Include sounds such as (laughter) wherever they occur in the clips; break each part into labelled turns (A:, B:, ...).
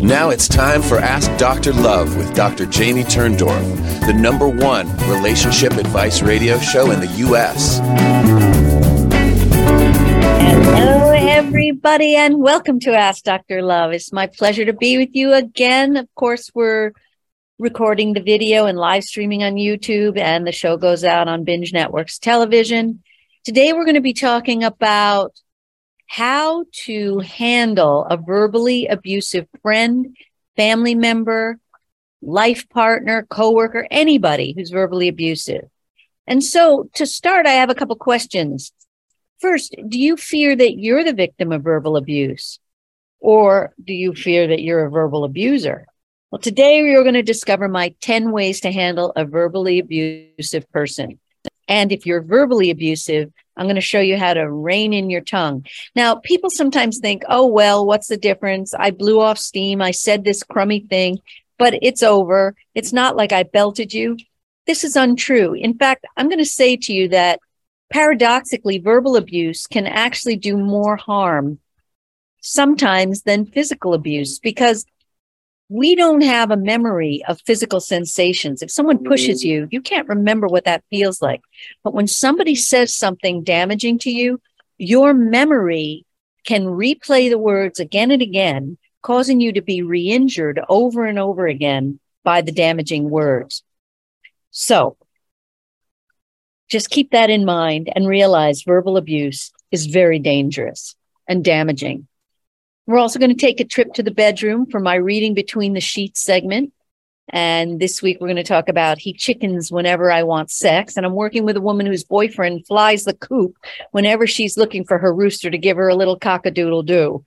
A: Now it's time for Ask Dr. Love with Dr. Jamie Turndorf, the number one relationship advice radio show in the U.S.
B: Hello, everybody, and welcome to Ask Dr. Love. It's my pleasure to be with you again. Of course, we're recording the video and live streaming on YouTube, and the show goes out on Binge Networks television. Today, we're going to be talking about how to handle a verbally abusive friend, family member, life partner, coworker, anybody who's verbally abusive. And so to start, I have a couple questions. First, do you fear that you're the victim of verbal abuse? Or do you fear that you're a verbal abuser? Well, today we are going to discover my 10 ways to handle a verbally abusive person. And if you're verbally abusive, I'm going to show you how to rein in your tongue. Now, people sometimes think, oh, well, what's the difference? I blew off steam. I said this crummy thing, but it's over. It's not like I belted you. This is untrue. In fact, I'm going to say to you that paradoxically, verbal abuse can actually do more harm sometimes than physical abuse because we don't have a memory of physical sensations. If someone pushes mm. you, you can't remember what that feels like. But when somebody says something damaging to you, your memory can replay the words again and again, causing you to be re injured over and over again by the damaging words. So just keep that in mind and realize verbal abuse is very dangerous and damaging. We're also going to take a trip to the bedroom for my reading between the sheets segment. And this week we're going to talk about he chickens whenever I want sex. And I'm working with a woman whose boyfriend flies the coop whenever she's looking for her rooster to give her a little cockadoodle doo.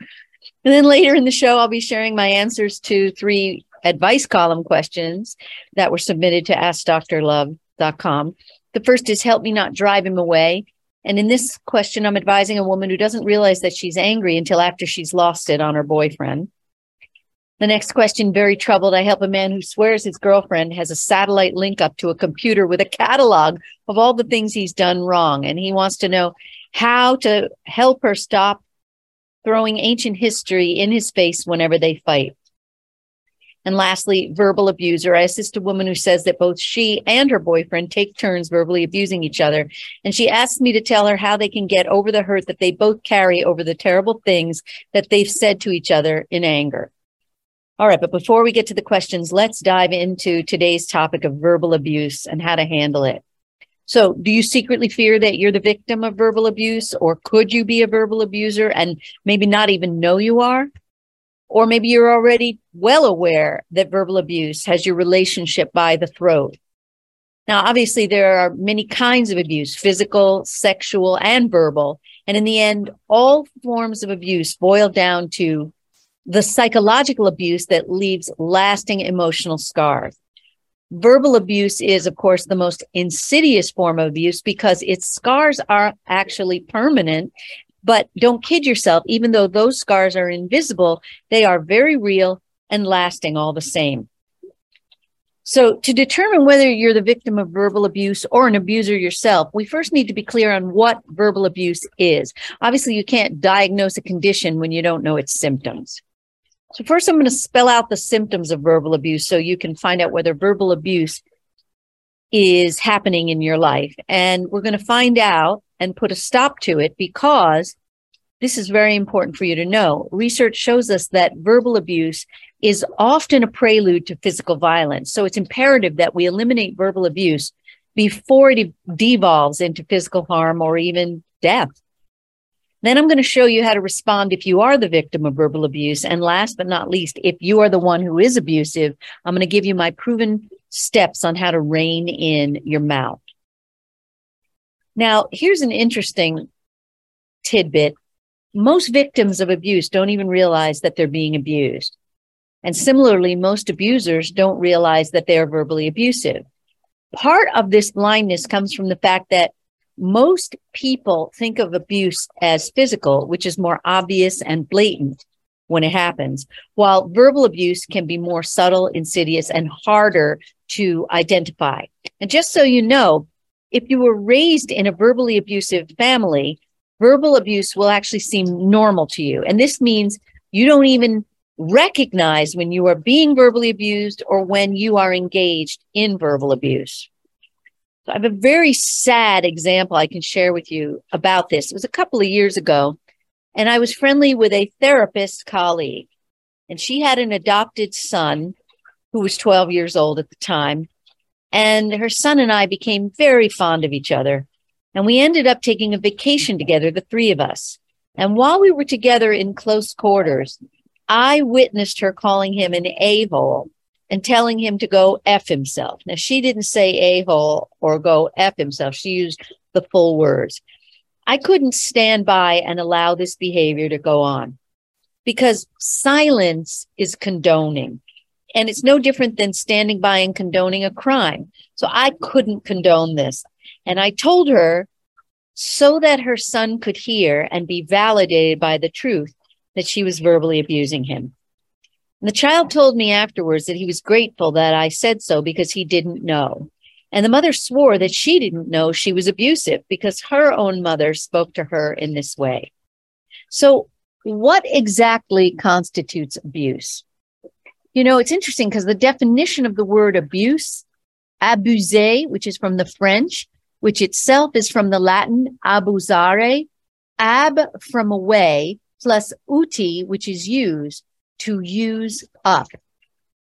B: And then later in the show, I'll be sharing my answers to three advice column questions that were submitted to AskDoctorLove.com. The first is help me not drive him away. And in this question, I'm advising a woman who doesn't realize that she's angry until after she's lost it on her boyfriend. The next question, very troubled. I help a man who swears his girlfriend has a satellite link up to a computer with a catalog of all the things he's done wrong. And he wants to know how to help her stop throwing ancient history in his face whenever they fight. And lastly, verbal abuser. I assist a woman who says that both she and her boyfriend take turns verbally abusing each other. And she asks me to tell her how they can get over the hurt that they both carry over the terrible things that they've said to each other in anger. All right, but before we get to the questions, let's dive into today's topic of verbal abuse and how to handle it. So, do you secretly fear that you're the victim of verbal abuse, or could you be a verbal abuser and maybe not even know you are? Or maybe you're already well aware that verbal abuse has your relationship by the throat. Now, obviously, there are many kinds of abuse physical, sexual, and verbal. And in the end, all forms of abuse boil down to the psychological abuse that leaves lasting emotional scars. Verbal abuse is, of course, the most insidious form of abuse because its scars are actually permanent but don't kid yourself, even though those scars are invisible, they are very real and lasting all the same. So, to determine whether you're the victim of verbal abuse or an abuser yourself, we first need to be clear on what verbal abuse is. Obviously, you can't diagnose a condition when you don't know its symptoms. So, first, I'm going to spell out the symptoms of verbal abuse so you can find out whether verbal abuse is happening in your life. And we're going to find out and put a stop to it because this is very important for you to know. Research shows us that verbal abuse is often a prelude to physical violence. So it's imperative that we eliminate verbal abuse before it devolves into physical harm or even death. Then I'm going to show you how to respond if you are the victim of verbal abuse. And last but not least, if you are the one who is abusive, I'm going to give you my proven steps on how to rein in your mouth. Now, here's an interesting tidbit. Most victims of abuse don't even realize that they're being abused. And similarly, most abusers don't realize that they are verbally abusive. Part of this blindness comes from the fact that most people think of abuse as physical, which is more obvious and blatant when it happens, while verbal abuse can be more subtle, insidious, and harder to identify. And just so you know, if you were raised in a verbally abusive family, verbal abuse will actually seem normal to you. And this means you don't even recognize when you are being verbally abused or when you are engaged in verbal abuse. So I have a very sad example I can share with you about this. It was a couple of years ago, and I was friendly with a therapist colleague, and she had an adopted son who was 12 years old at the time. And her son and I became very fond of each other. And we ended up taking a vacation together, the three of us. And while we were together in close quarters, I witnessed her calling him an a hole and telling him to go F himself. Now, she didn't say a hole or go F himself. She used the full words. I couldn't stand by and allow this behavior to go on because silence is condoning. And it's no different than standing by and condoning a crime. So I couldn't condone this. And I told her so that her son could hear and be validated by the truth that she was verbally abusing him. And the child told me afterwards that he was grateful that I said so because he didn't know. And the mother swore that she didn't know she was abusive because her own mother spoke to her in this way. So, what exactly constitutes abuse? You know, it's interesting because the definition of the word abuse, abuser, which is from the French, which itself is from the Latin abusare, ab from away, plus uti, which is use, to use up.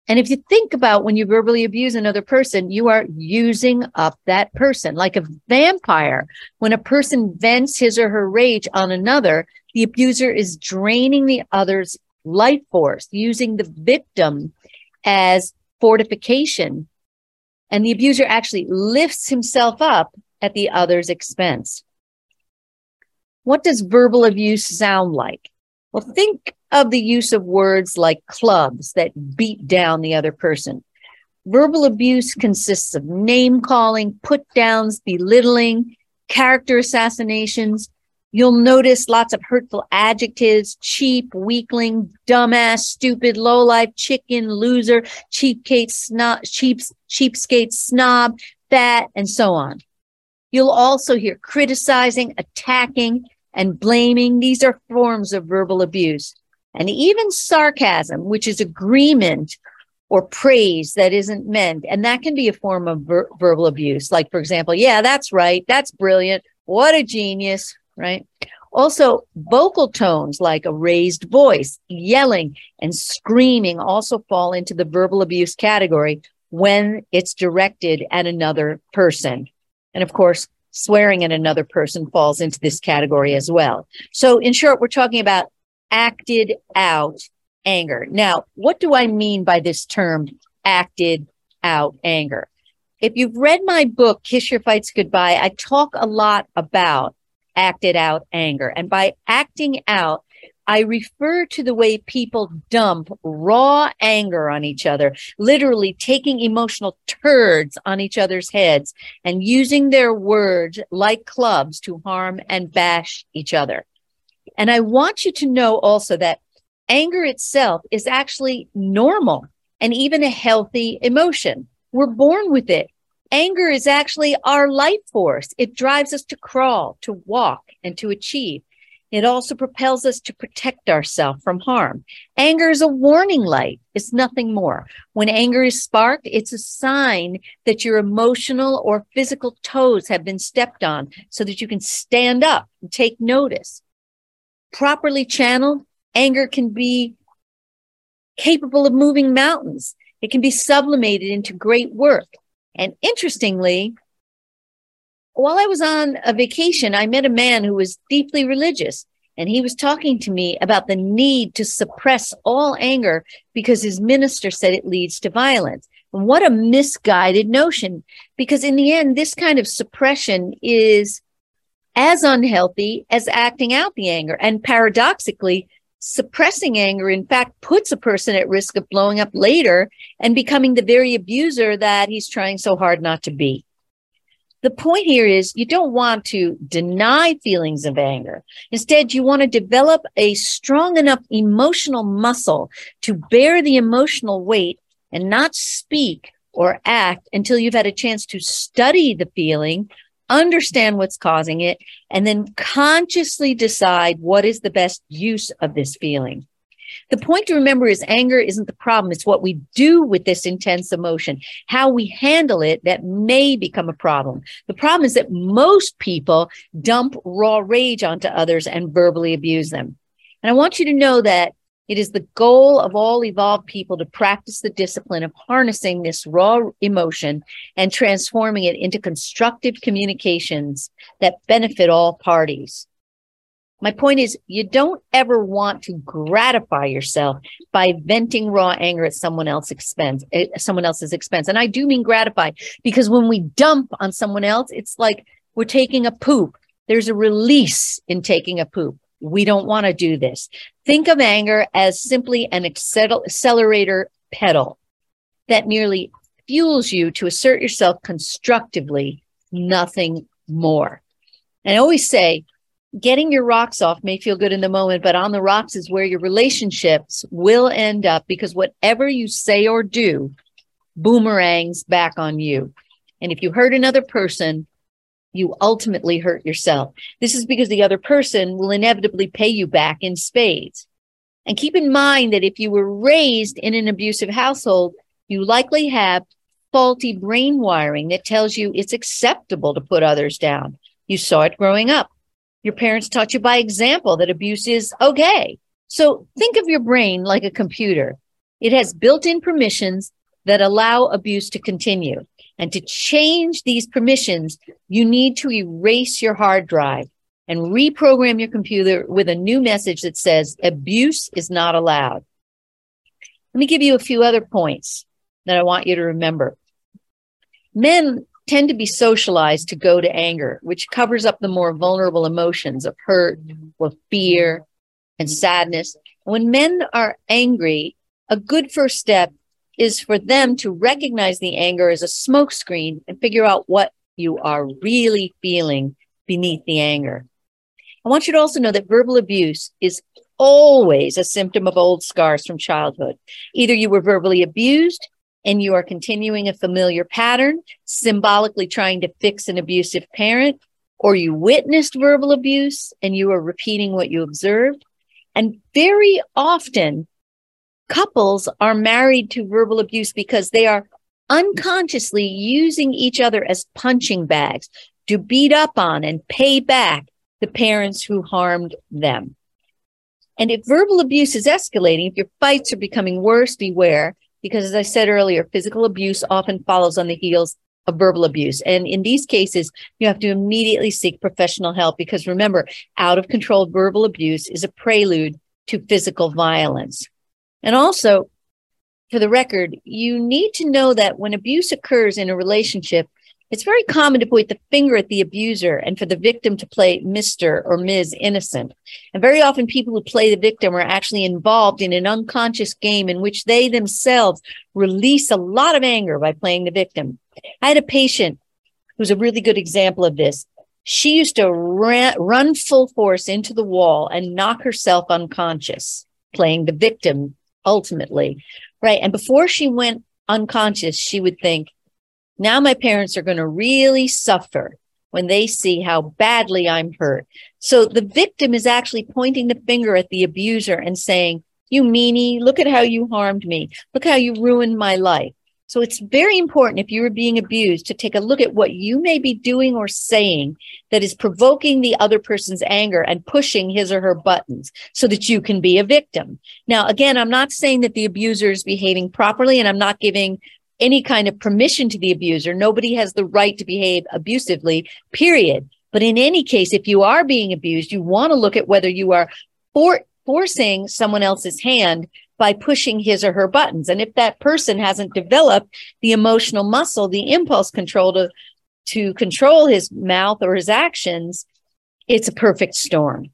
B: And if you think about when you verbally abuse another person, you are using up that person like a vampire. When a person vents his or her rage on another, the abuser is draining the other's life force, using the victim as fortification. And the abuser actually lifts himself up at the other's expense. What does verbal abuse sound like? Well, think of the use of words like clubs that beat down the other person. Verbal abuse consists of name calling, put downs, belittling, character assassinations, You'll notice lots of hurtful adjectives, cheap, weakling, dumbass, stupid, lowlife, chicken, loser, cheapskate, snob, cheap, cheapskate, snob, fat, and so on. You'll also hear criticizing, attacking, and blaming. These are forms of verbal abuse. And even sarcasm, which is agreement or praise that isn't meant. And that can be a form of ver- verbal abuse. Like, for example, yeah, that's right. That's brilliant. What a genius right? Also, vocal tones like a raised voice, yelling, and screaming also fall into the verbal abuse category when it's directed at another person. And of course, swearing at another person falls into this category as well. So, in short, we're talking about acted out anger. Now, what do I mean by this term, acted out anger? If you've read my book, Kiss Your Fights Goodbye, I talk a lot about acted out anger. And by acting out, I refer to the way people dump raw anger on each other, literally taking emotional turds on each other's heads and using their words like clubs to harm and bash each other. And I want you to know also that anger itself is actually normal and even a healthy emotion. We're born with it. Anger is actually our life force. It drives us to crawl, to walk, and to achieve. It also propels us to protect ourselves from harm. Anger is a warning light. It's nothing more. When anger is sparked, it's a sign that your emotional or physical toes have been stepped on so that you can stand up and take notice. Properly channeled, anger can be capable of moving mountains. It can be sublimated into great work. And interestingly, while I was on a vacation, I met a man who was deeply religious. And he was talking to me about the need to suppress all anger because his minister said it leads to violence. And what a misguided notion. Because in the end, this kind of suppression is as unhealthy as acting out the anger. And paradoxically, suppressing anger, in fact, puts a person at risk of blowing up later and becoming the very abuser that he's trying so hard not to be. The point here is you don't want to deny feelings of anger. Instead, you want to develop a strong enough emotional muscle to bear the emotional weight and not speak or act until you've had a chance to study the feeling, understand what's causing it, and then consciously decide what is the best use of this feeling. The point to remember is anger isn't the problem. It's what we do with this intense emotion, how we handle it that may become a problem. The problem is that most people dump raw rage onto others and verbally abuse them. And I want you to know that it is the goal of all evolved people to practice the discipline of harnessing this raw emotion and transforming it into constructive communications that benefit all parties. My point is, you don't ever want to gratify yourself by venting raw anger at someone else's expense, eh, someone else's expense. And I do mean gratify because when we dump on someone else, it's like we're taking a poop. There's a release in taking a poop. We don't want to do this. Think of anger as simply an accelerator pedal that merely fuels you to assert yourself constructively, nothing more. And I always say, getting your rocks off may feel good in the moment, but on the rocks is where your relationships will end up because whatever you say or do boomerangs back on you. And if you hurt another person, you ultimately hurt yourself. This is because the other person will inevitably pay you back in spades. And keep in mind that if you were raised in an abusive household, you likely have faulty brain wiring that tells you it's acceptable to put others down. You saw it growing up. Your parents taught you by example that abuse is okay. So think of your brain like a computer. It has built in permissions that allow abuse to continue. And to change these permissions, you need to erase your hard drive and reprogram your computer with a new message that says abuse is not allowed. Let me give you a few other points that I want you to remember. Men tend to be socialized to go to anger, which covers up the more vulnerable emotions of hurt or fear and sadness. When men are angry, a good first step is for them to recognize the anger as a smokescreen and figure out what you are really feeling beneath the anger. I want you to also know that verbal abuse is always a symptom of old scars from childhood. Either you were verbally abused and you are continuing a familiar pattern, symbolically trying to fix an abusive parent, or you witnessed verbal abuse and you are repeating what you observed. And very often, couples are married to verbal abuse because they are unconsciously using each other as punching bags to beat up on and pay back the parents who harmed them. And if verbal abuse is escalating, if your fights are becoming worse, beware because as I said earlier, physical abuse often follows on the heels of verbal abuse. And in these cases, you have to immediately seek professional help because remember, out of control verbal abuse is a prelude to physical violence. And also, for the record, you need to know that when abuse occurs in a relationship, it's very common to point the finger at the abuser and for the victim to play Mr. or Ms. Innocent. And very often people who play the victim are actually involved in an unconscious game in which they themselves release a lot of anger by playing the victim. I had a patient who's a really good example of this. She used to ran, run full force into the wall and knock herself unconscious, playing the victim ultimately. Right. And before she went unconscious, she would think, now my parents are going to really suffer when they see how badly I'm hurt. So the victim is actually pointing the finger at the abuser and saying, you meanie, look at how you harmed me. Look how you ruined my life. So it's very important if you are being abused to take a look at what you may be doing or saying that is provoking the other person's anger and pushing his or her buttons so that you can be a victim. Now, again, I'm not saying that the abuser is behaving properly and I'm not giving any kind of permission to the abuser. Nobody has the right to behave abusively, period. But in any case, if you are being abused, you want to look at whether you are for, forcing someone else's hand by pushing his or her buttons. And if that person hasn't developed the emotional muscle, the impulse control to, to control his mouth or his actions, it's a perfect storm.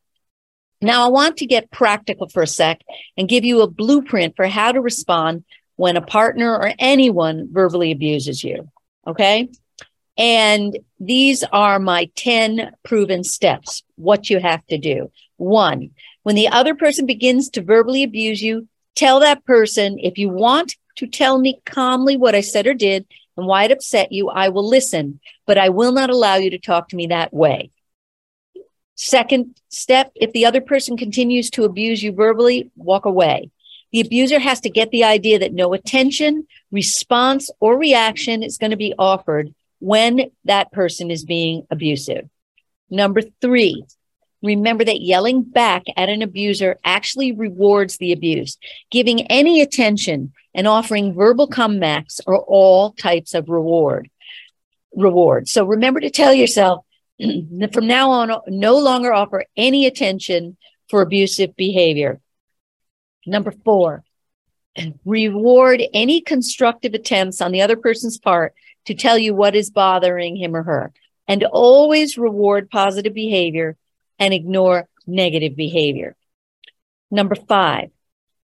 B: Now, I want to get practical for a sec and give you a blueprint for how to respond when a partner or anyone verbally abuses you. Okay. And these are my 10 proven steps, what you have to do. One, when the other person begins to verbally abuse you, tell that person, if you want to tell me calmly what I said or did and why it upset you, I will listen, but I will not allow you to talk to me that way. Second step, if the other person continues to abuse you verbally, walk away. The abuser has to get the idea that no attention, response, or reaction is going to be offered when that person is being abusive. Number three, remember that yelling back at an abuser actually rewards the abuse. Giving any attention and offering verbal comebacks are all types of reward. Reward. So remember to tell yourself (clears throat) from now on, no longer offer any attention for abusive behavior. Number four, reward any constructive attempts on the other person's part to tell you what is bothering him or her. And always reward positive behavior and ignore negative behavior. Number five,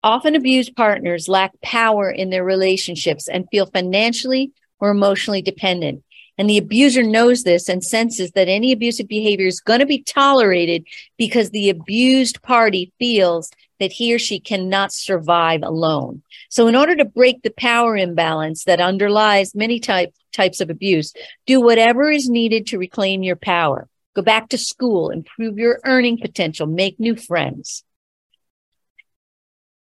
B: often abused partners lack power in their relationships and feel financially or emotionally dependent. And the abuser knows this and senses that any abusive behavior is going to be tolerated because the abused party feels that he or she cannot survive alone. So, in order to break the power imbalance that underlies many type, types of abuse, do whatever is needed to reclaim your power. Go back to school, improve your earning potential, make new friends.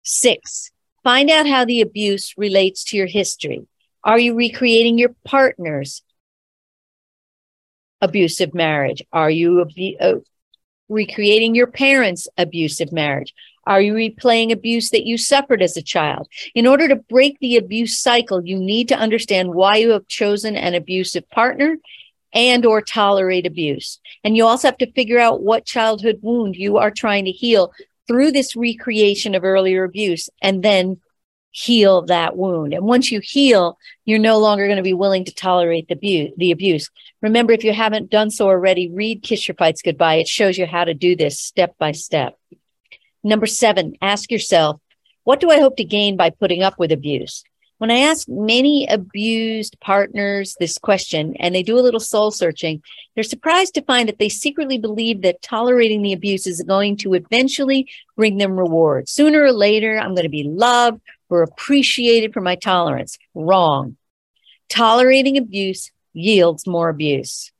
B: Six, find out how the abuse relates to your history. Are you recreating your partner's abusive marriage? Are you uh, recreating your parents' abusive marriage? Are you replaying abuse that you suffered as a child? In order to break the abuse cycle, you need to understand why you have chosen an abusive partner and or tolerate abuse. And you also have to figure out what childhood wound you are trying to heal through this recreation of earlier abuse and then heal that wound. And once you heal, you're no longer going to be willing to tolerate the abuse, the abuse. Remember, if you haven't done so already, read Kiss Your Fights Goodbye. It shows you how to do this step by step. Number seven, ask yourself, what do I hope to gain by putting up with abuse? When I ask many abused partners this question and they do a little soul searching, they're surprised to find that they secretly believe that tolerating the abuse is going to eventually bring them reward. Sooner or later, I'm going to be loved or appreciated for my tolerance. Wrong. Tolerating abuse yields more abuse.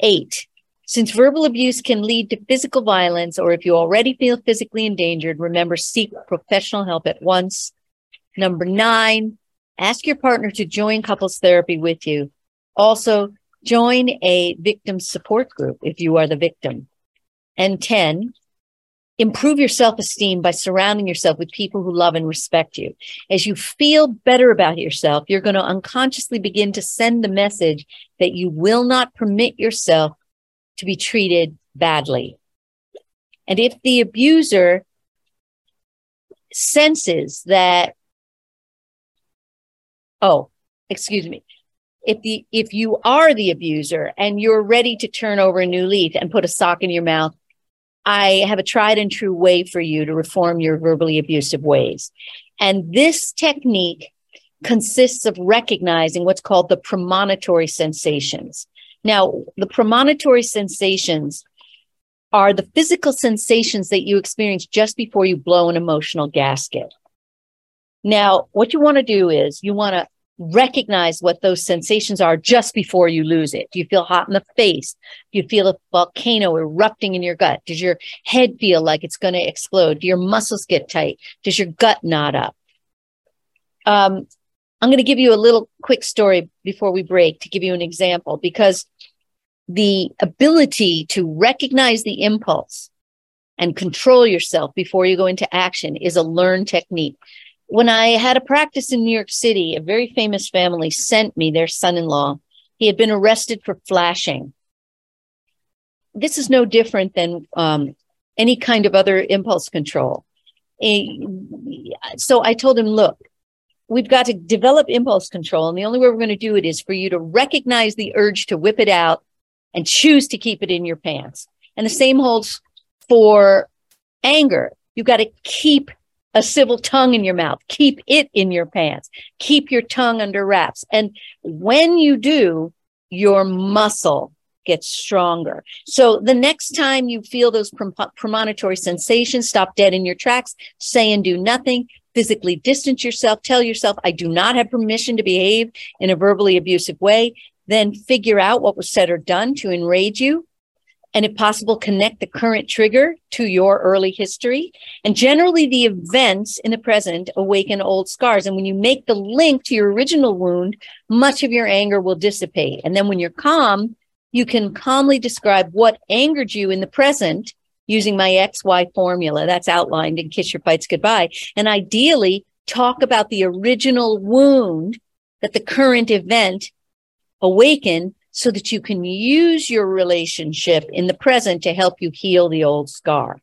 B: Eight, since verbal abuse can lead to physical violence, or if you already feel physically endangered, remember seek professional help at once. Number nine, ask your partner to join couples therapy with you. Also, join a victim support group if you are the victim. And 10, improve your self esteem by surrounding yourself with people who love and respect you. As you feel better about yourself, you're going to unconsciously begin to send the message that you will not permit yourself to be treated badly. And if the abuser senses that, oh, excuse me, if the if you are the abuser and you're ready to turn over a new leaf and put a sock in your mouth, I have a tried and true way for you to reform your verbally abusive ways. And this technique consists of recognizing what's called the premonitory sensations. Now, the premonitory sensations are the physical sensations that you experience just before you blow an emotional gasket. Now, what you want to do is you want to recognize what those sensations are just before you lose it. Do you feel hot in the face? Do you feel a volcano erupting in your gut? Does your head feel like it's going to explode? Do your muscles get tight? Does your gut knot up? Um, I'm going to give you a little quick story before we break to give you an example because the ability to recognize the impulse and control yourself before you go into action is a learned technique. When I had a practice in New York City, a very famous family sent me their son in law. He had been arrested for flashing. This is no different than um, any kind of other impulse control. So I told him, look, we've got to develop impulse control. And the only way we're going to do it is for you to recognize the urge to whip it out and choose to keep it in your pants. And the same holds for anger. You've got to keep a civil tongue in your mouth, keep it in your pants, keep your tongue under wraps. And when you do, your muscle gets stronger. So the next time you feel those premonitory sensations, stop dead in your tracks, say and do nothing, physically distance yourself, tell yourself, I do not have permission to behave in a verbally abusive way, then figure out what was said or done to enrage you and if possible, connect the current trigger to your early history. And generally, the events in the present awaken old scars. And when you make the link to your original wound, much of your anger will dissipate. And then when you're calm, you can calmly describe what angered you in the present using my XY formula that's outlined in Kiss Your Fights Goodbye. And ideally, talk about the original wound that the current event awakened so that you can use your relationship in the present to help you heal the old scar.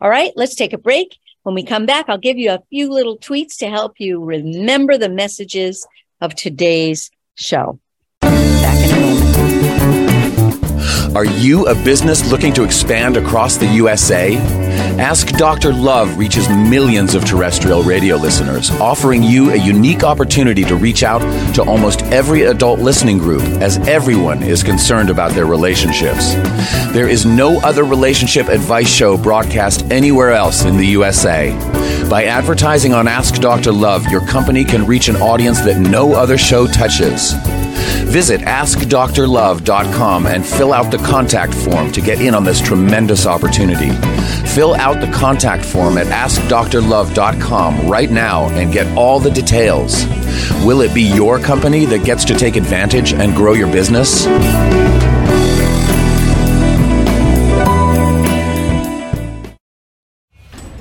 B: All right, let's take a break. When we come back, I'll give you a few little tweets to help you remember the messages of today's show.
A: Are you a business looking to expand across the USA? Ask Dr. Love reaches millions of terrestrial radio listeners, offering you a unique opportunity to reach out to almost every adult listening group as everyone is concerned about their relationships. There is no other relationship advice show broadcast anywhere else in the USA. By advertising on Ask Dr. Love, your company can reach an audience that no other show touches. Visit AskDrLove.com and fill out the contact form to get in on this tremendous opportunity. Fill out the contact form at AskDrLove.com right now and get all the details. Will it be your company that gets to take advantage and grow your business?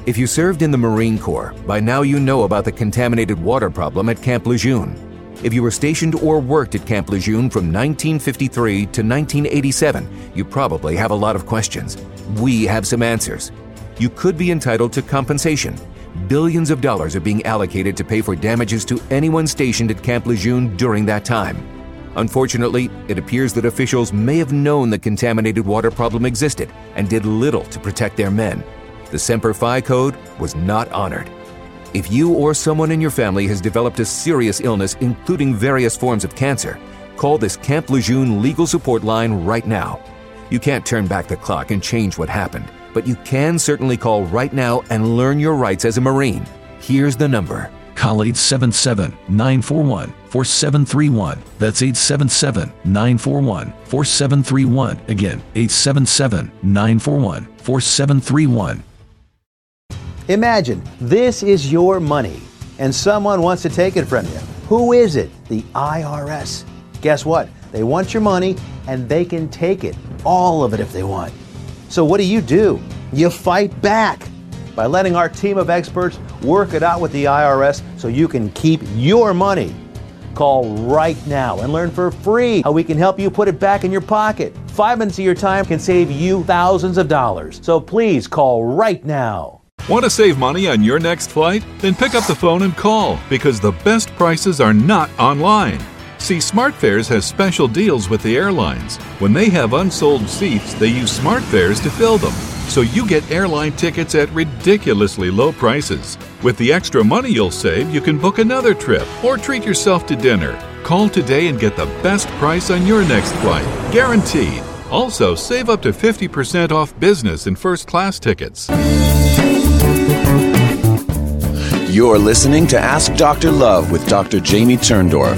C: If you served in the Marine Corps, by now you know about the contaminated water problem at Camp Lejeune. If you were stationed or worked at Camp Lejeune from 1953 to 1987, you probably have a lot of questions. We have some answers. You could be entitled to compensation. Billions of dollars are being allocated to pay for damages to anyone stationed at Camp Lejeune during that time. Unfortunately, it appears that officials may have known the contaminated water problem existed and did little to protect their men. The Semper Fi code was not honored. If you or someone in your family has developed a serious illness, including various forms of cancer, call this Camp Lejeune legal support line right now. You can't turn back the clock and change what happened, but you can certainly call right now and learn your rights as a Marine. Here's the number.
D: Call 877 941 4731. That's 877 941 4731. Again, 877 941 4731.
E: Imagine this is your money and someone wants to take it from you. Who is it? The IRS. Guess what? They want your money and they can take it, all of it if they want. So, what do you do? You fight back by letting our team of experts work it out with the IRS so you can keep your money. Call right now and learn for free how we can help you put it back in your pocket. Five minutes of your time can save you thousands of dollars. So please call right now.
F: Want to save money on your next flight? Then pick up the phone and call because the best prices are not online. See, SmartFares has special deals with the airlines. When they have unsold seats, they use SmartFares to fill them. So you get airline tickets at ridiculously low prices. With the extra money you'll save, you can book another trip or treat yourself to dinner. Call today and get the best price on your next flight, guaranteed. Also, save up to 50% off business and first class tickets.
A: You're listening to Ask Dr. Love with Dr. Jamie Turndorf.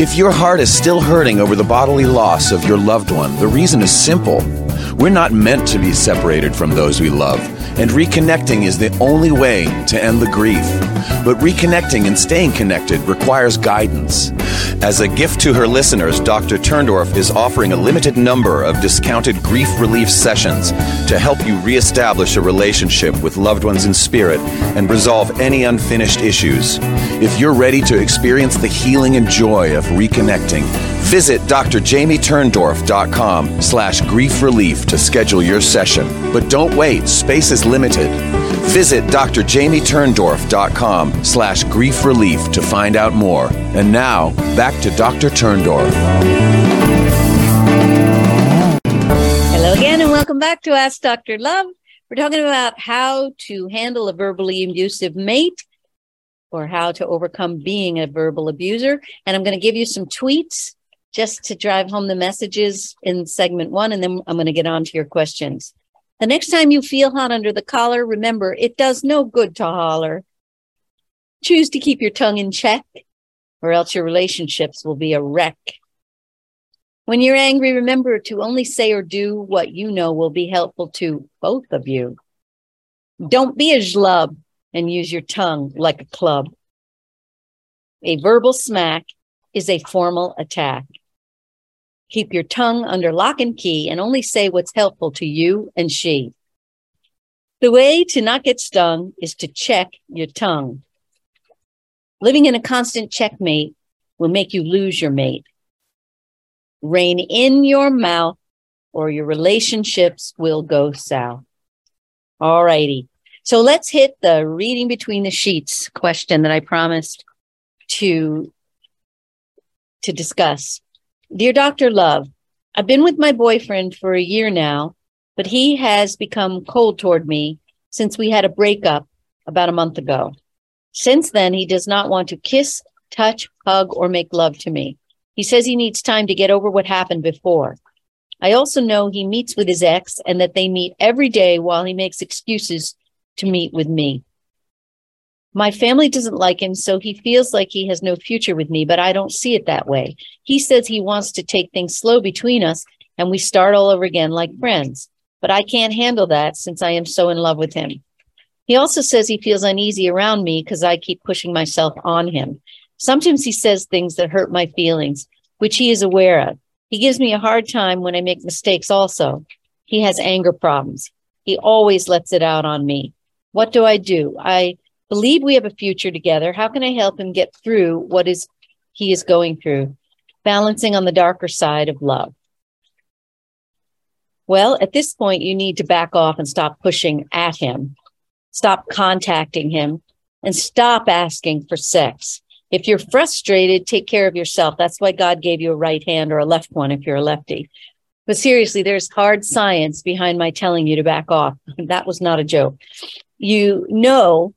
A: If your heart is still hurting over the bodily loss of your loved one, the reason is simple. We're not meant to be separated from those we love, and reconnecting is the only way to end the grief. But reconnecting and staying connected requires guidance. As a gift to her listeners, Dr. Turndorf is offering a limited number of discounted grief relief sessions to help you reestablish a relationship with loved ones in spirit and resolve any unfinished issues. If you're ready to experience the healing and joy of reconnecting, visit drjamieturndorf.com slash grief relief to schedule your session. But don't wait, space is limited. Visit drjamieturndorf.com slash grief relief to find out more. And now, back to Dr. Turndorf.
B: Hello again, and welcome back to Ask Dr. Love. We're talking about how to handle a verbally abusive mate or how to overcome being a verbal abuser. And I'm going to give you some tweets just to drive home the messages in segment one, and then I'm going to get on to your questions. The next time you feel hot under the collar, remember it does no good to holler. Choose to keep your tongue in check, or else your relationships will be a wreck. When you're angry, remember to only say or do what you know will be helpful to both of you. Don't be a schlub and use your tongue like a club. A verbal smack is a formal attack. Keep your tongue under lock and key and only say what's helpful to you and she. The way to not get stung is to check your tongue. Living in a constant checkmate will make you lose your mate. Rein in your mouth or your relationships will go south. All righty. So let's hit the reading between the sheets question that I promised to to discuss. Dear Dr. Love, I've been with my boyfriend for a year now, but he has become cold toward me since we had a breakup about a month ago. Since then, he does not want to kiss, touch, hug, or make love to me. He says he needs time to get over what happened before. I also know he meets with his ex and that they meet every day while he makes excuses to meet with me. My family doesn't like him, so he feels like he has no future with me, but I don't see it that way. He says he wants to take things slow between us and we start all over again like friends, but I can't handle that since I am so in love with him. He also says he feels uneasy around me because I keep pushing myself on him. Sometimes he says things that hurt my feelings, which he is aware of. He gives me a hard time when I make mistakes also. He has anger problems. He always lets it out on me. What do I do? I believe we have a future together. How can I help him get through what is he is going through? Balancing on the darker side of love. Well, at this point, you need to back off and stop pushing at him, stop contacting him, and stop asking for sex. If you're frustrated, take care of yourself. That's why God gave you a right hand or a left one if you're a lefty. But seriously, there's hard science behind my telling you to back off. (laughs) That was not a joke. You know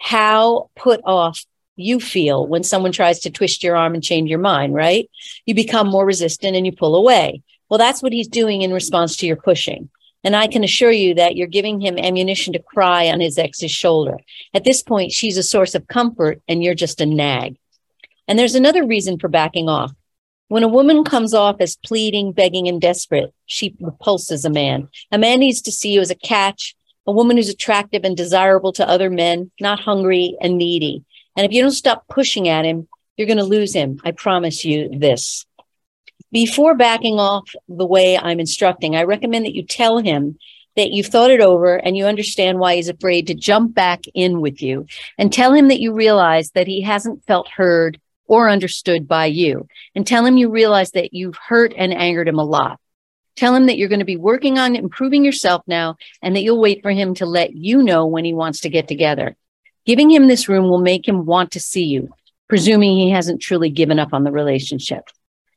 B: how put off you feel when someone tries to twist your arm and change your mind, right? You become more resistant and you pull away. Well, that's what he's doing in response to your pushing. And I can assure you that you're giving him ammunition to cry on his ex's shoulder. At this point, she's a source of comfort and you're just a nag. And there's another reason for backing off. When a woman comes off as pleading, begging, and desperate, she repulses a man. A man needs to see you as a catch, a woman who's attractive and desirable to other men, not hungry and needy. And if you don't stop pushing at him, you're going to lose him. I promise you this. Before backing off the way I'm instructing, I recommend that you tell him that you've thought it over and you understand why he's afraid to jump back in with you and tell him that you realize that he hasn't felt heard or understood by you and tell him you realize that you've hurt and angered him a lot. Tell him that you're going to be working on improving yourself now and that you'll wait for him to let you know when he wants to get together. Giving him this room will make him want to see you, presuming he hasn't truly given up on the relationship.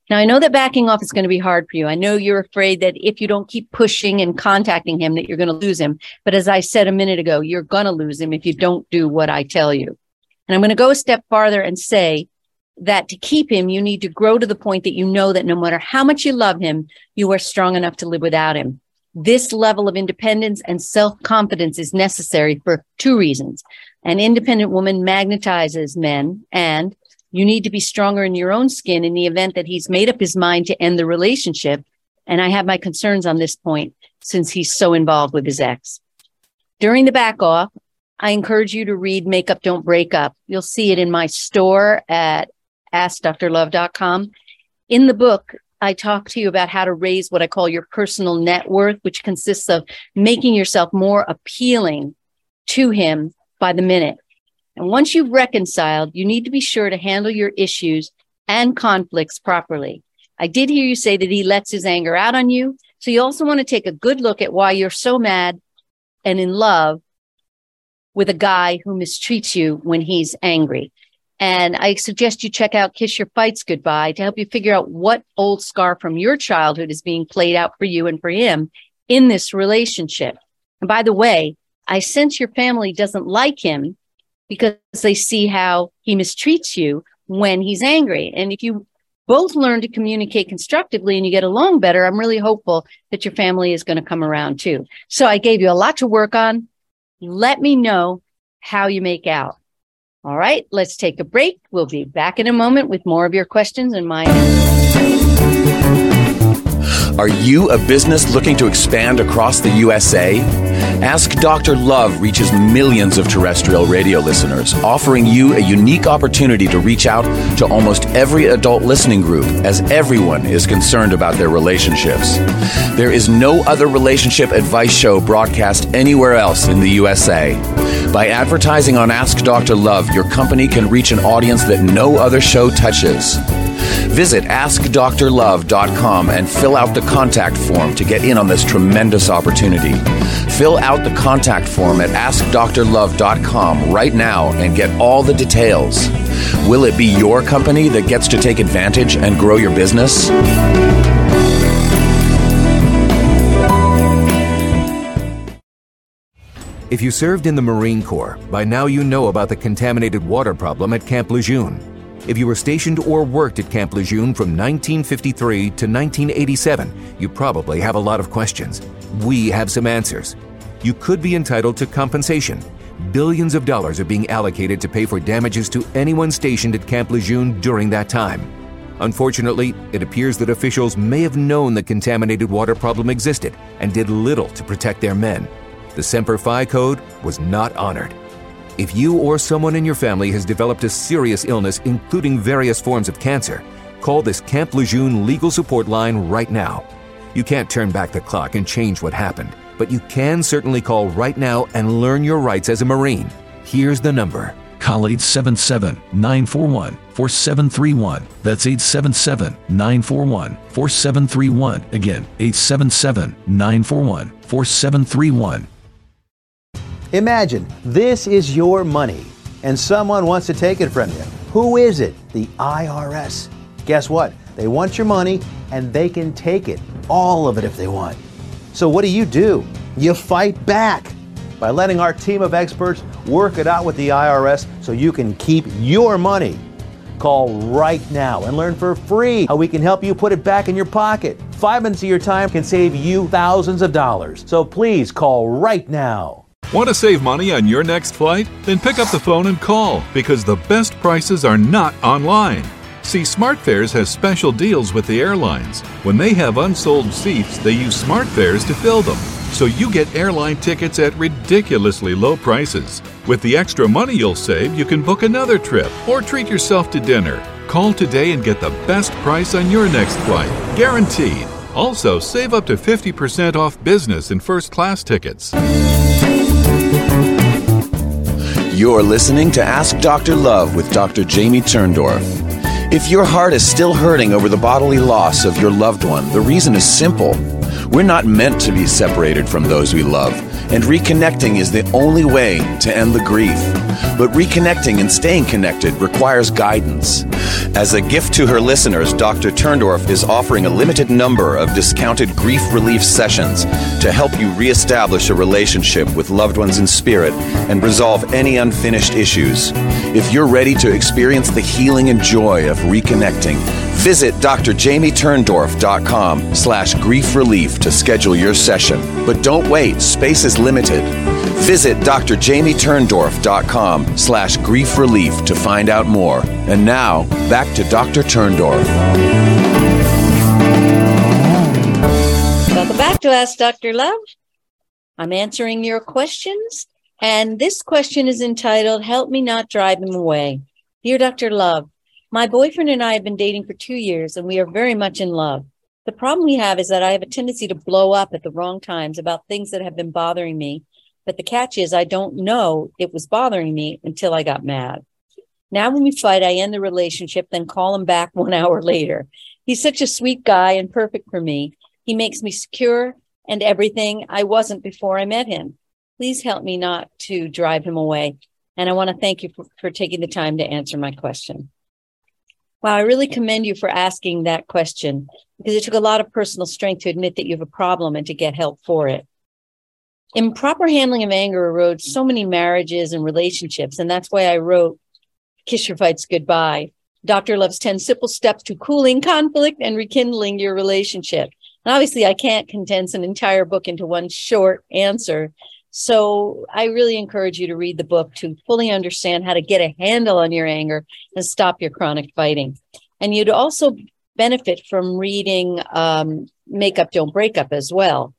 B: Now, I know that backing off is going to be hard for you. I know you're afraid that if you don't keep pushing and contacting him, that you're going to lose him. But as I said a minute ago, you're going to lose him if you don't do what I tell you. And I'm going to go a step farther and say that to keep him, you need to grow to the point that you know that no matter how much you love him, you are strong enough to live without him. This level of independence and self confidence is necessary for two reasons. An independent woman magnetizes men and you need to be stronger in your own skin in the event that he's made up his mind to end the relationship. And I have my concerns on this point since he's so involved with his ex. During the back off, I encourage you to read Makeup Don't Break Up. You'll see it in my store at AskDrLove.com. In the book, I talk to you about how to raise what I call your personal net worth, which consists of making yourself more appealing to him by the minute. And once you've reconciled, you need to be sure to handle your issues and conflicts properly. I did hear you say that he lets his anger out on you. So you also want to take a good look at why you're so mad and in love with a guy who mistreats you when he's angry. And I suggest you check out Kiss Your Fights Goodbye to help you figure out what old scar from your childhood is being played out for you and for him in this relationship. And by the way, I sense your family doesn't like him because they see how he mistreats you when he's angry. And if you both learn to communicate constructively and you get along better, I'm really hopeful that your family is going to come around too. So I gave you a lot to work on. Let me know how you make out. All right, let's take a break. We'll be back in a moment with more of your questions and my.
A: Are you a business looking to expand across the USA? Ask Dr. Love reaches millions of terrestrial radio listeners, offering you a unique opportunity to reach out to almost every adult listening group as everyone is concerned about their relationships. There is no other relationship advice show broadcast anywhere else in the USA. By advertising on Ask Dr. Love, your company can reach an audience that no other show touches. Visit AskDrLove.com and fill out the contact form to get in on this tremendous opportunity. Fill out the contact form at AskDrLove.com right now and get all the details. Will it be your company that gets to take advantage and grow your business?
C: If you served in the Marine Corps, by now you know about the contaminated water problem at Camp Lejeune. If you were stationed or worked at Camp Lejeune from 1953 to 1987, you probably have a lot of questions. We have some answers. You could be entitled to compensation. Billions of dollars are being allocated to pay for damages to anyone stationed at Camp Lejeune during that time. Unfortunately, it appears that officials may have known the contaminated water problem existed and did little to protect their men. The Semper Fi code was not honored. If you or someone in your family has developed a serious illness, including various forms of cancer, call this Camp Lejeune legal support line right now. You can't turn back the clock and change what happened, but you can certainly call right now and learn your rights as a Marine. Here's the number.
D: Call 877 941 4731. That's 877 941 4731. Again, 877 941 4731.
E: Imagine this is your money and someone wants to take it from you. Who is it? The IRS. Guess what? They want your money and they can take it, all of it if they want. So what do you do? You fight back by letting our team of experts work it out with the IRS so you can keep your money. Call right now and learn for free how we can help you put it back in your pocket. Five minutes of your time can save you thousands of dollars. So please call right now.
F: Want to save money on your next flight? Then pick up the phone and call because the best prices are not online. See, SmartFares has special deals with the airlines. When they have unsold seats, they use SmartFares to fill them. So you get airline tickets at ridiculously low prices. With the extra money you'll save, you can book another trip or treat yourself to dinner. Call today and get the best price on your next flight, guaranteed. Also, save up to 50% off business and first class tickets.
A: You're listening to Ask Dr. Love with Dr. Jamie Turndorf. If your heart is still hurting over the bodily loss of your loved one, the reason is simple. We're not meant to be separated from those we love, and reconnecting is the only way to end the grief. But reconnecting and staying connected requires guidance. As a gift to her listeners, Dr. Turndorf is offering a limited number of discounted grief relief sessions to help you reestablish a relationship with loved ones in spirit and resolve any unfinished issues. If you're ready to experience the healing and joy of reconnecting, visit drjamieturndorf.com slash grief relief to schedule your session. But don't wait, space is limited. Visit drjamieturndorf.com slash grief relief to find out more. And now, back to Dr. Turndorf.
B: Welcome back to Ask Dr. Love. I'm answering your questions. And this question is entitled, Help Me Not Drive Him Away. Dear Dr. Love, my boyfriend and I have been dating for two years and we are very much in love. The problem we have is that I have a tendency to blow up at the wrong times about things that have been bothering me. But the catch is, I don't know it was bothering me until I got mad. Now, when we fight, I end the relationship, then call him back (laughs) one hour later. He's such a sweet guy and perfect for me. He makes me secure and everything I wasn't before I met him. Please help me not to drive him away. And I want to thank you for, for taking the time to answer my question. Wow, I really commend you for asking that question because it took a lot of personal strength to admit that you have a problem and to get help for it. Improper handling of anger erodes so many marriages and relationships. And that's why I wrote Kiss Your Fights Goodbye. Dr. Love's 10 simple steps to cooling conflict and rekindling your relationship. And obviously, I can't condense an entire book into one short answer. So I really encourage you to read the book to fully understand how to get a handle on your anger and stop your chronic fighting. And you'd also benefit from reading um, Make Up, Don't Break Up as well.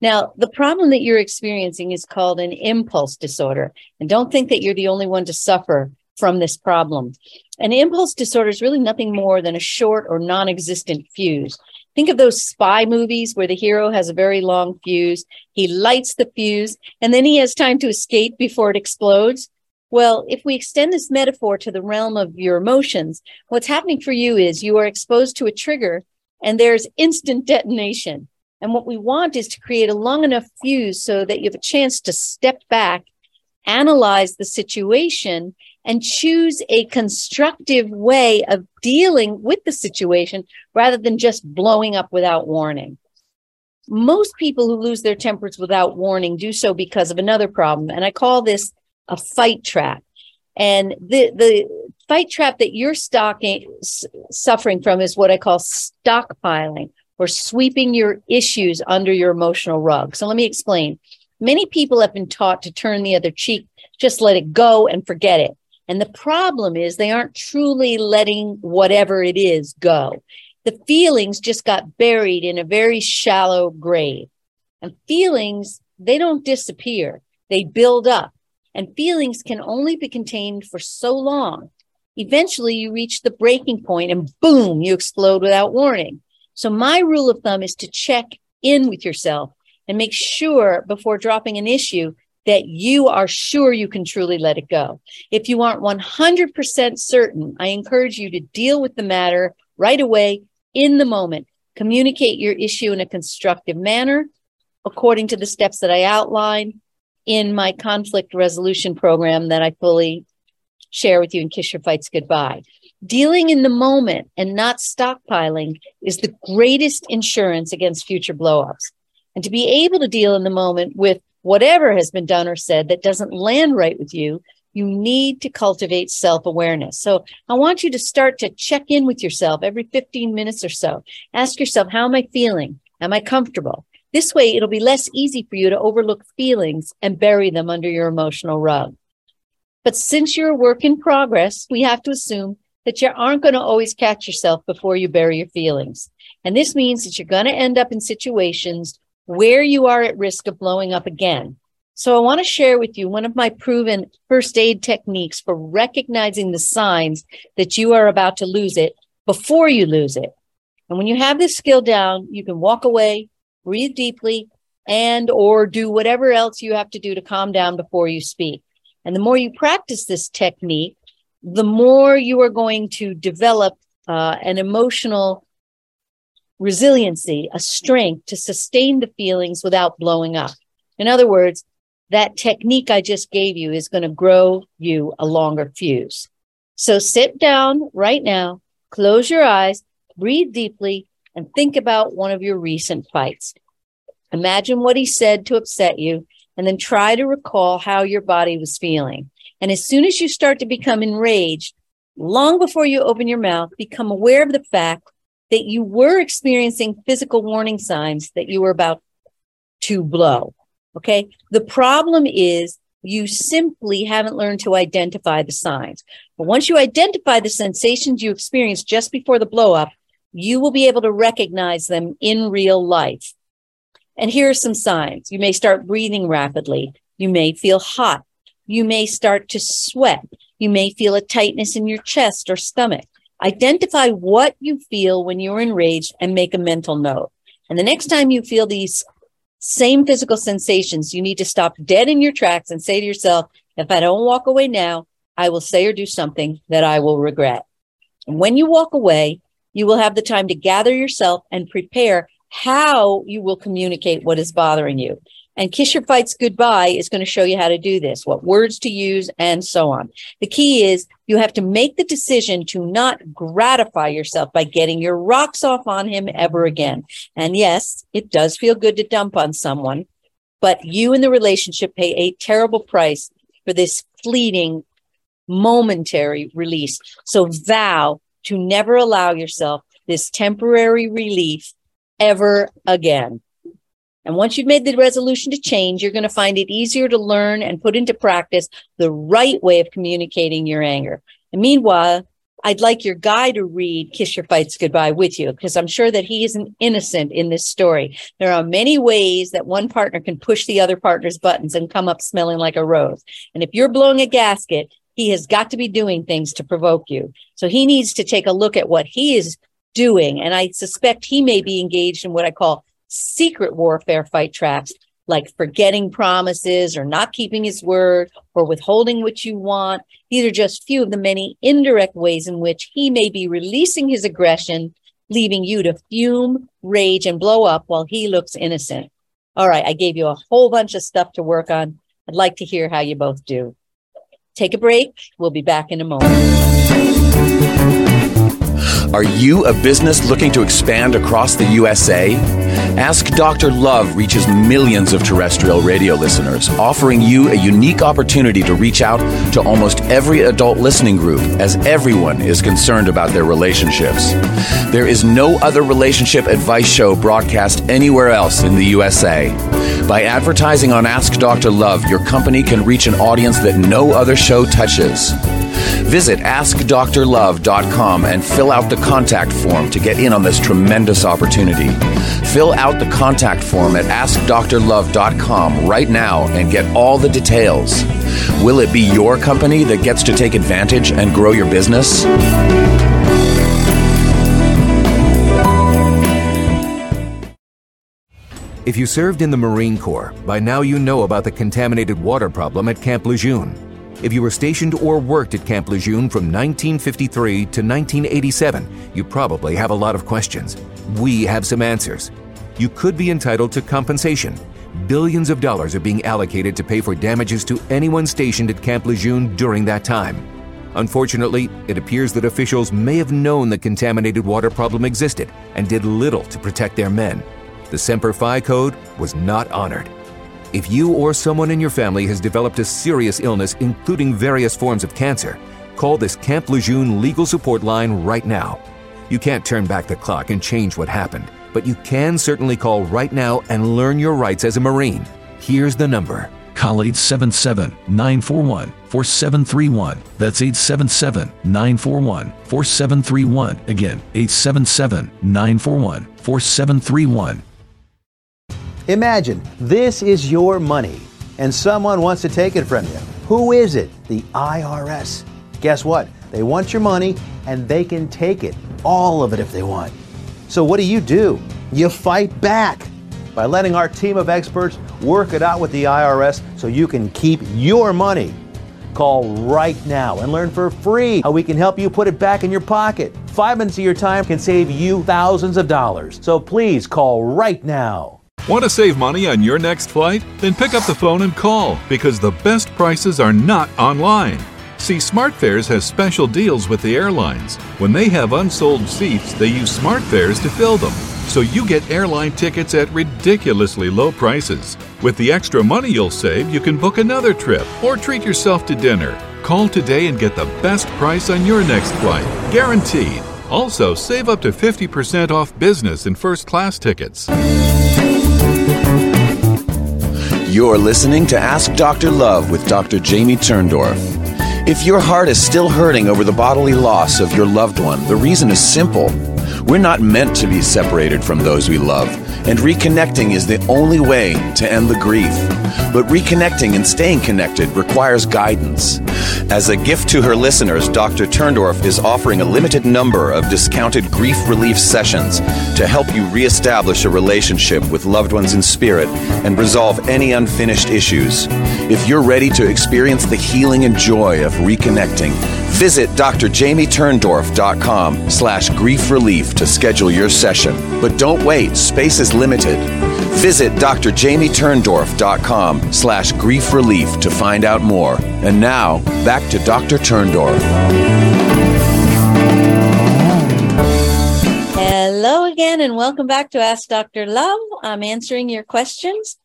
B: Now, the problem that you're experiencing is called an impulse disorder. And don't think that you're the only one to suffer from this problem. An impulse disorder is really nothing more than a short or non existent fuse. Think of those spy movies where the hero has a very long fuse. He lights the fuse and then he has time to escape before it explodes. Well, if we extend this metaphor to the realm of your emotions, what's happening for you is you are exposed to a trigger and there's instant detonation. And what we want is to create a long enough fuse so that you have a chance to step back, analyze the situation, and choose a constructive way of dealing with the situation rather than just blowing up without warning. Most people who lose their tempers without warning do so because of another problem. And I call this a fight trap. And the, the fight trap that you're stocking, suffering from is what I call stockpiling or sweeping your issues under your emotional rug. So let me explain. Many people have been taught to turn the other cheek, just let it go and forget it. And the problem is they aren't truly letting whatever it is go. The feelings just got buried in a very shallow grave. And feelings, they don't disappear, they build up. And feelings can only be contained for so long. Eventually, you reach the breaking point and boom, you explode without warning. So my rule of thumb is to check in with yourself and make sure before dropping an issue that you are sure you can truly let it go. If you aren't 100% certain, I encourage you to deal with the matter right away in the moment. Communicate your issue in a constructive manner according to the steps that I outline in my conflict resolution program that I fully share with you and Kiss Your Fights Goodbye. Dealing in the moment and not stockpiling is the greatest insurance against future blowups. And to be able to deal in the moment with whatever has been done or said that doesn't land right with you, you need to cultivate self awareness. So I want you to start to check in with yourself every 15 minutes or so. Ask yourself, how am I feeling? Am I comfortable? This way, it'll be less easy for you to overlook feelings and bury them under your emotional rug. But since you're a work in progress, we have to assume that you aren't going to always catch yourself before you bury your feelings. And this means that you're going to end up in situations where you are at risk of blowing up again. So I want to share with you one of my proven first aid techniques for recognizing the signs that you are about to lose it before you lose it. And when you have this skill down, you can walk away, breathe deeply, and or do whatever else you have to do to calm down before you speak. And the more you practice this technique, the more you are going to develop uh, an emotional resiliency, a strength to sustain the feelings without blowing up. In other words, that technique I just gave you is going to grow you a longer fuse. So sit down right now, close your eyes, breathe deeply, and think about one of your recent fights. Imagine what he said to upset you, and then try to recall how your body was feeling. And as soon as you start to become enraged, long before you open your mouth, become aware of the fact that you were experiencing physical warning signs that you were about to blow. Okay. The problem is you simply haven't learned to identify the signs. But once you identify the sensations you experienced just before the blow up, you will be able to recognize them in real life. And here are some signs. You may start breathing rapidly. You may feel hot. You may start to sweat. You may feel a tightness in your chest or stomach. Identify what you feel when you're enraged and make a mental note. And the next time you feel these same physical sensations, you need to stop dead in your tracks and say to yourself, if I don't walk away now, I will say or do something that I will regret. And when you walk away, you will have the time to gather yourself and prepare how you will communicate what is bothering you. And Kiss Your Fights Goodbye is going to show you how to do this, what words to use, and so on. The key is you have to make the decision to not gratify yourself by getting your rocks off on him ever again. And yes, it does feel good to dump on someone, but you and the relationship pay a terrible price for this fleeting, momentary release. So vow to never allow yourself this temporary relief ever again. And once you've made the resolution to change, you're going to find it easier to learn and put into practice the right way of communicating your anger. And meanwhile, I'd like your guy to read Kiss Your Fights Goodbye with you because I'm sure that he isn't innocent in this story. There are many ways that one partner can push the other partner's buttons and come up smelling like a rose. And if you're blowing a gasket, he has got to be doing things to provoke you. So he needs to take a look at what he is doing. And I suspect he may be engaged in what I call secret warfare fight traps like forgetting promises or not keeping his word or withholding what you want. These are just few of the many indirect ways in which he may be releasing his aggression, leaving you to fume, rage, and blow up while he looks innocent. All right, I gave you a whole bunch of stuff to work on. I'd like to hear how you both do. Take a break. We'll be back in a moment.
A: Are you a business looking to expand across the USA? Ask Dr. Love reaches millions of terrestrial radio listeners, offering you a unique opportunity to reach out to almost every adult listening group, as everyone is concerned about their relationships. There is no other relationship advice show broadcast anywhere else in the USA. By advertising on Ask Dr. Love, your company can reach an audience that no other show touches. Visit AskDoctorLove.com and fill out the contact form to get in on this tremendous opportunity. Fill out the contact form at AskDoctorLove.com right now and get all the details. Will it be your company that gets to take advantage and grow your business?
C: If you served in the Marine Corps, by now you know about the contaminated water problem at Camp Lejeune. If you were stationed or worked at Camp Lejeune from 1953 to 1987, you probably have a lot of questions. We have some answers. You could be entitled to compensation. Billions of dollars are being allocated to pay for damages to anyone stationed at Camp Lejeune during that time. Unfortunately, it appears that officials may have known the contaminated water problem existed and did little to protect their men. The Semper Fi code was not honored. If you or someone in your family has developed a serious illness, including various forms of cancer, call this Camp Lejeune legal support line right now. You can't turn back the clock and change what happened, but you can certainly call right now and learn your rights as a Marine. Here's the number.
D: Call 877 941 4731. That's 877 941 4731. Again, 877 941 4731.
E: Imagine this is your money and someone wants to take it from you. Who is it? The IRS. Guess what? They want your money and they can take it, all of it if they want. So, what do you do? You fight back by letting our team of experts work it out with the IRS so you can keep your money. Call right now and learn for free how we can help you put it back in your pocket. Five minutes of your time can save you thousands of dollars. So please call right now.
F: Want to save money on your next flight? Then pick up the phone and call because the best prices are not online. See, SmartFares has special deals with the airlines. When they have unsold seats, they use SmartFares to fill them. So you get airline tickets at ridiculously low prices. With the extra money you'll save, you can book another trip or treat yourself to dinner. Call today and get the best price on your next flight. Guaranteed. Also, save up to 50% off business and first class tickets.
A: You're listening to Ask Dr. Love with Dr. Jamie Turndorf. If your heart is still hurting over the bodily loss of your loved one, the reason is simple. We're not meant to be separated from those we love, and reconnecting is the only way to end the grief. But reconnecting and staying connected requires guidance. As a gift to her listeners, Dr. Turndorf is offering a limited number of discounted grief relief sessions to help you reestablish a relationship with loved ones in spirit and resolve any unfinished issues. If you're ready to experience the healing and joy of reconnecting, visit drjamieturndorf.com slash grief relief to schedule your session. But don't wait, space is limited. Visit drjamieturndorf.com slash grief relief to find out more. And now, back to Dr. Turndorf.
B: Hello again, and welcome back to Ask Dr. Love. I'm answering your questions.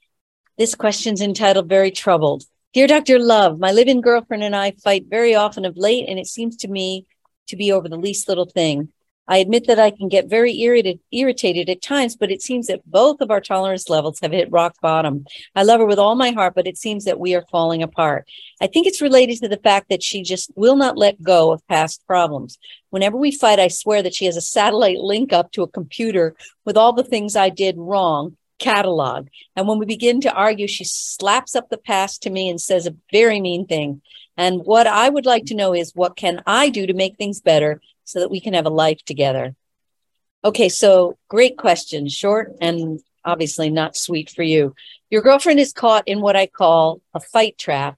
B: This question's entitled Very Troubled. Dear Dr. Love, my living girlfriend and I fight very often of late, and it seems to me to be over the least little thing. I admit that I can get very irritated, irritated at times, but it seems that both of our tolerance levels have hit rock bottom. I love her with all my heart, but it seems that we are falling apart. I think it's related to the fact that she just will not let go of past problems. Whenever we fight, I swear that she has a satellite link up to a computer with all the things I did wrong catalog. And when we begin to argue, she slaps up the past to me and says a very mean thing. And what I would like to know is what can I do to make things better so that we can have a life together? Okay, so great question. Short and obviously not sweet for you. Your girlfriend is caught in what I call a fight trap.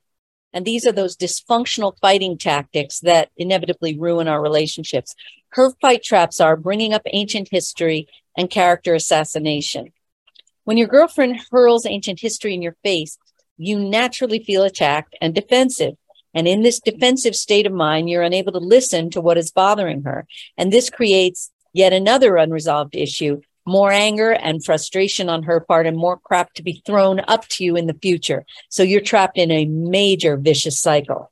B: And these are those dysfunctional fighting tactics that inevitably ruin our relationships. Her fight traps are bringing up ancient history and character assassination. When your girlfriend hurls ancient history in your face, you naturally feel attacked and defensive. And in this defensive state of mind, you're unable to listen to what is bothering her. And this creates yet another unresolved issue, more anger and frustration on her part, and more crap to be thrown up to you in the future. So you're trapped in a major vicious cycle.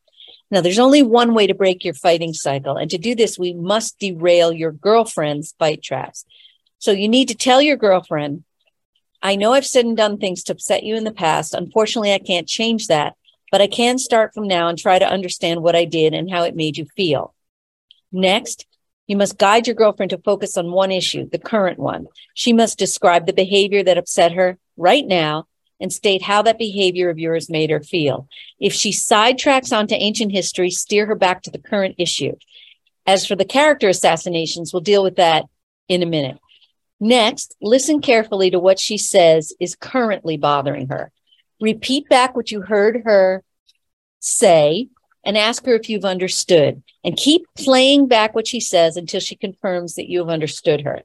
B: Now, there's only one way to break your fighting cycle. And to do this, we must derail your girlfriend's fight traps. So you need to tell your girlfriend, I know I've said and done things to upset you in the past. Unfortunately, I can't change that but I can start from now and try to understand what I did and how it made you feel. Next, you must guide your girlfriend to focus on one issue, the current one. She must describe the behavior that upset her right now and state how that behavior of yours made her feel. If she sidetracks onto ancient history, steer her back to the current issue. As for the character assassinations, we'll deal with that in a minute. Next, listen carefully to what she says is currently bothering her repeat back what you heard her say and ask her if you've understood and keep playing back what she says until she confirms that you have understood her.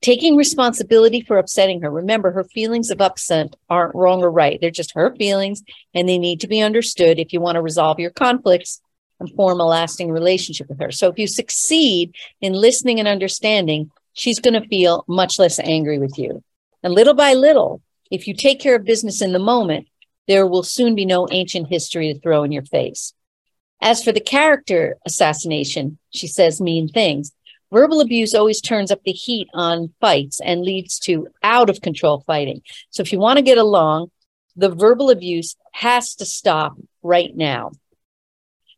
B: Taking responsibility for upsetting her. Remember, her feelings of upset aren't wrong or right. They're just her feelings and they need to be understood if you want to resolve your conflicts and form a lasting relationship with her. So if you succeed in listening and understanding, she's going to feel much less angry with you. And little by little, if you take care of business in the moment, there will soon be no ancient history to throw in your face. As for the character assassination, she says mean things. Verbal abuse always turns up the heat on fights and leads to out of control fighting. So if you want to get along, the verbal abuse has to stop right now.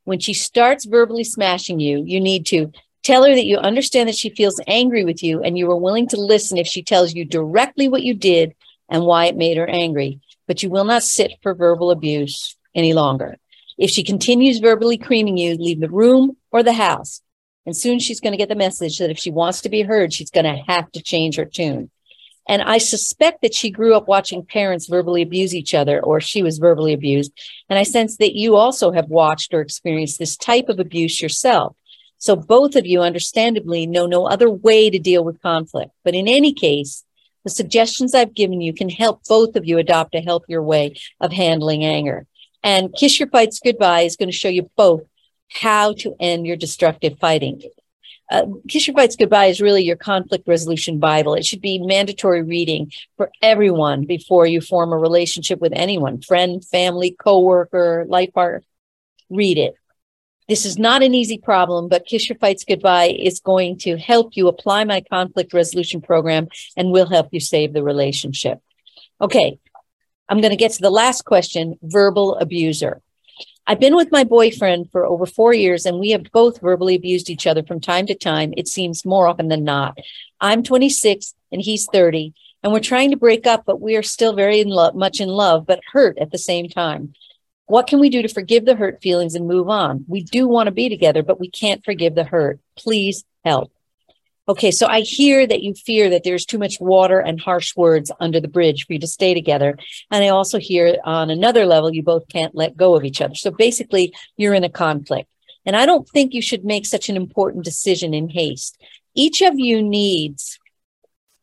B: When she starts verbally smashing you, you need to tell her that you understand that she feels angry with you and you are willing to listen if she tells you directly what you did and why it made her angry, but you will not sit for verbal abuse any longer. If she continues verbally creaming you, leave the room or the house. And soon she's going to get the message that if she wants to be heard, she's going to have to change her tune. And I suspect that she grew up watching parents verbally abuse each other, or she was verbally abused. And I sense that you also have watched or experienced this type of abuse yourself. So both of you, understandably, know no other way to deal with conflict. But in any case, the suggestions I've given you can help both of you adopt a healthier way of handling anger. And Kiss Your Fights Goodbye is going to show you both how to end your destructive fighting. Uh, Kiss Your Fights Goodbye is really your conflict resolution Bible. It should be mandatory reading for everyone before you form a relationship with anyone, friend, family, coworker, life partner. Read it. This is not an easy problem, but Kiss Your Fights Goodbye is going to help you apply my conflict resolution program and will help you save the relationship. Okay, I'm going to get to the last question verbal abuser. I've been with my boyfriend for over four years, and we have both verbally abused each other from time to time. It seems more often than not. I'm 26 and he's 30, and we're trying to break up, but we are still very in love, much in love, but hurt at the same time. What can we do to forgive the hurt feelings and move on? We do want to be together, but we can't forgive the hurt. Please help. Okay, so I hear that you fear that there's too much water and harsh words under the bridge for you to stay together. And I also hear on another level, you both can't let go of each other. So basically, you're in a conflict. And I don't think you should make such an important decision in haste. Each of you needs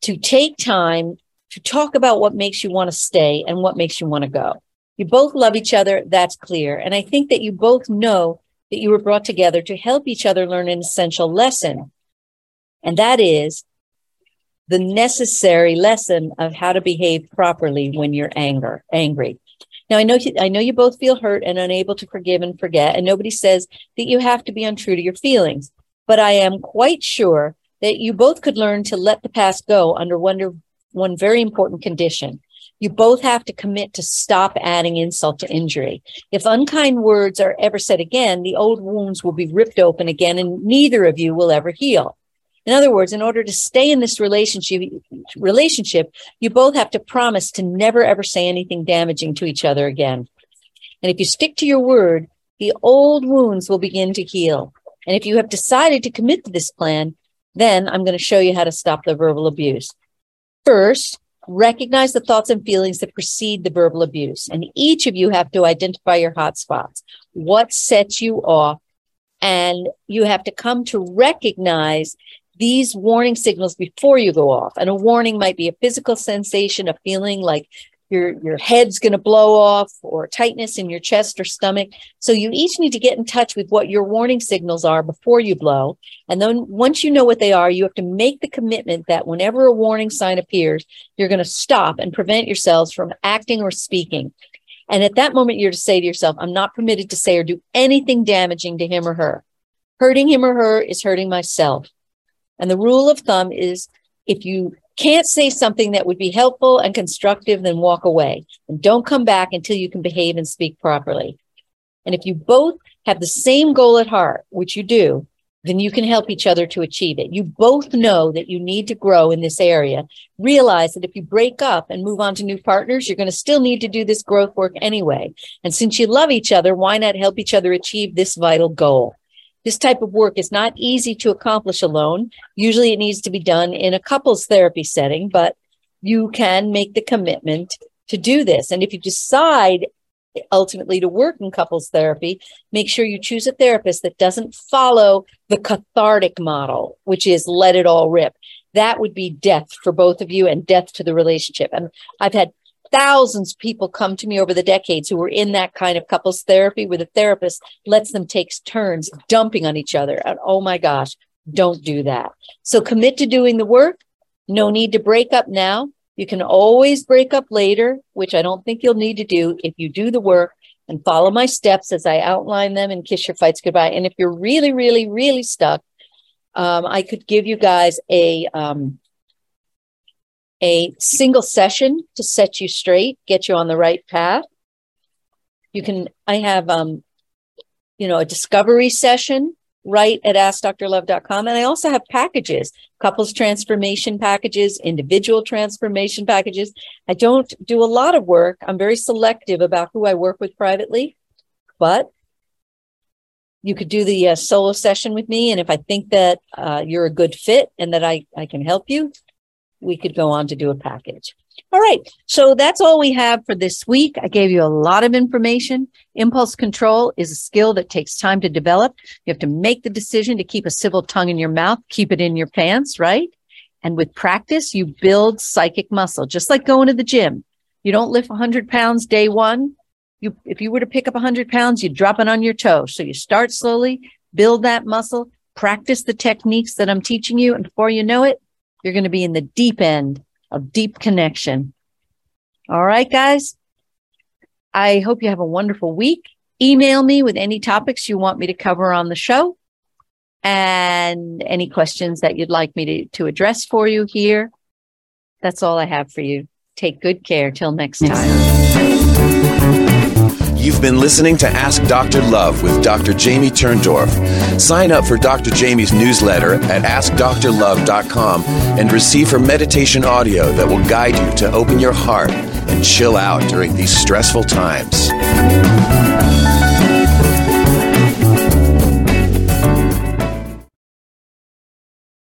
B: to take time to talk about what makes you want to stay and what makes you want to go. You both love each other. That's clear. And I think that you both know that you were brought together to help each other learn an essential lesson. And that is the necessary lesson of how to behave properly when you're anger, angry. Now I know I know you both feel hurt and unable to forgive and forget, and nobody says that you have to be untrue to your feelings. But I am quite sure that you both could learn to let the past go under one, one very important condition. You both have to commit to stop adding insult to injury. If unkind words are ever said again, the old wounds will be ripped open again and neither of you will ever heal. In other words, in order to stay in this relationship, relationship, you both have to promise to never ever say anything damaging to each other again. And if you stick to your word, the old wounds will begin to heal. And if you have decided to commit to this plan, then I'm going to show you how to stop the verbal abuse. First, recognize the thoughts and feelings that precede the verbal abuse. And each of you have to identify your hot spots. What sets you off? And you have to come to recognize these warning signals before you go off. And a warning might be a physical sensation, a feeling like your your head's going to blow off or tightness in your chest or stomach. So you each need to get in touch with what your warning signals are before you blow. And then once you know what they are you have to make the commitment that whenever a warning sign appears you're going to stop and prevent yourselves from acting or speaking. And at that moment you're to say to yourself i'm not permitted to say or do anything damaging to him or her. Hurting him or her is hurting myself. And the rule of thumb is if you can't say something that would be helpful and constructive, then walk away and don't come back until you can behave and speak properly. And if you both have the same goal at heart, which you do, then you can help each other to achieve it. You both know that you need to grow in this area. Realize that if you break up and move on to new partners, you're going to still need to do this growth work anyway. And since you love each other, why not help each other achieve this vital goal? This type of work is not easy to accomplish alone. Usually it needs to be done in a couples therapy setting, but you can make the commitment to do this. And if you decide ultimately to work in couples therapy, make sure you choose a therapist that doesn't follow the cathartic model, which is let it all rip. That would be death for both of you and death to the relationship. And I've had thousands of people come to me over the decades who were in that kind of couples therapy where the therapist lets them take turns dumping on each other. And oh my gosh, don't do that. So commit to doing the work. No need to break up now. You can always break up later, which I don't think you'll need to do if you do the work and follow my steps as I outline them and kiss your fights goodbye. And if you're really, really, really stuck, um, I could give you guys a um, a single session to set you straight, get you on the right path. You can, I have, um, you know, a discovery session right at askdrlove.com. And I also have packages, couples transformation packages, individual transformation packages. I don't do a lot of work. I'm very selective about who I work with privately, but you could do the uh, solo session with me. And if I think that uh, you're a good fit and that I, I can help you, we could go on to do a package. All right. So that's all we have for this week. I gave you a lot of information. Impulse control is a skill that takes time to develop. You have to make the decision to keep a civil tongue in your mouth, keep it in your pants, right? And with practice, you build psychic muscle, just like going to the gym. You don't lift 100 pounds day one. You, if you were to pick up 100 pounds, you'd drop it on your toe. So you start slowly, build that muscle, practice the techniques that I'm teaching you. And before you know it, you're going to be in the deep end of deep connection. All right, guys. I hope you have a wonderful week. Email me with any topics you want me to cover on the show and any questions that you'd like me to, to address for you here. That's all I have for you. Take good care. Till next time.
A: You've been listening to Ask Dr. Love with Dr. Jamie Turndorf. Sign up for Dr. Jamie's newsletter at AskDrLove.com and receive her meditation audio that will guide you to open your heart and chill out during these stressful times.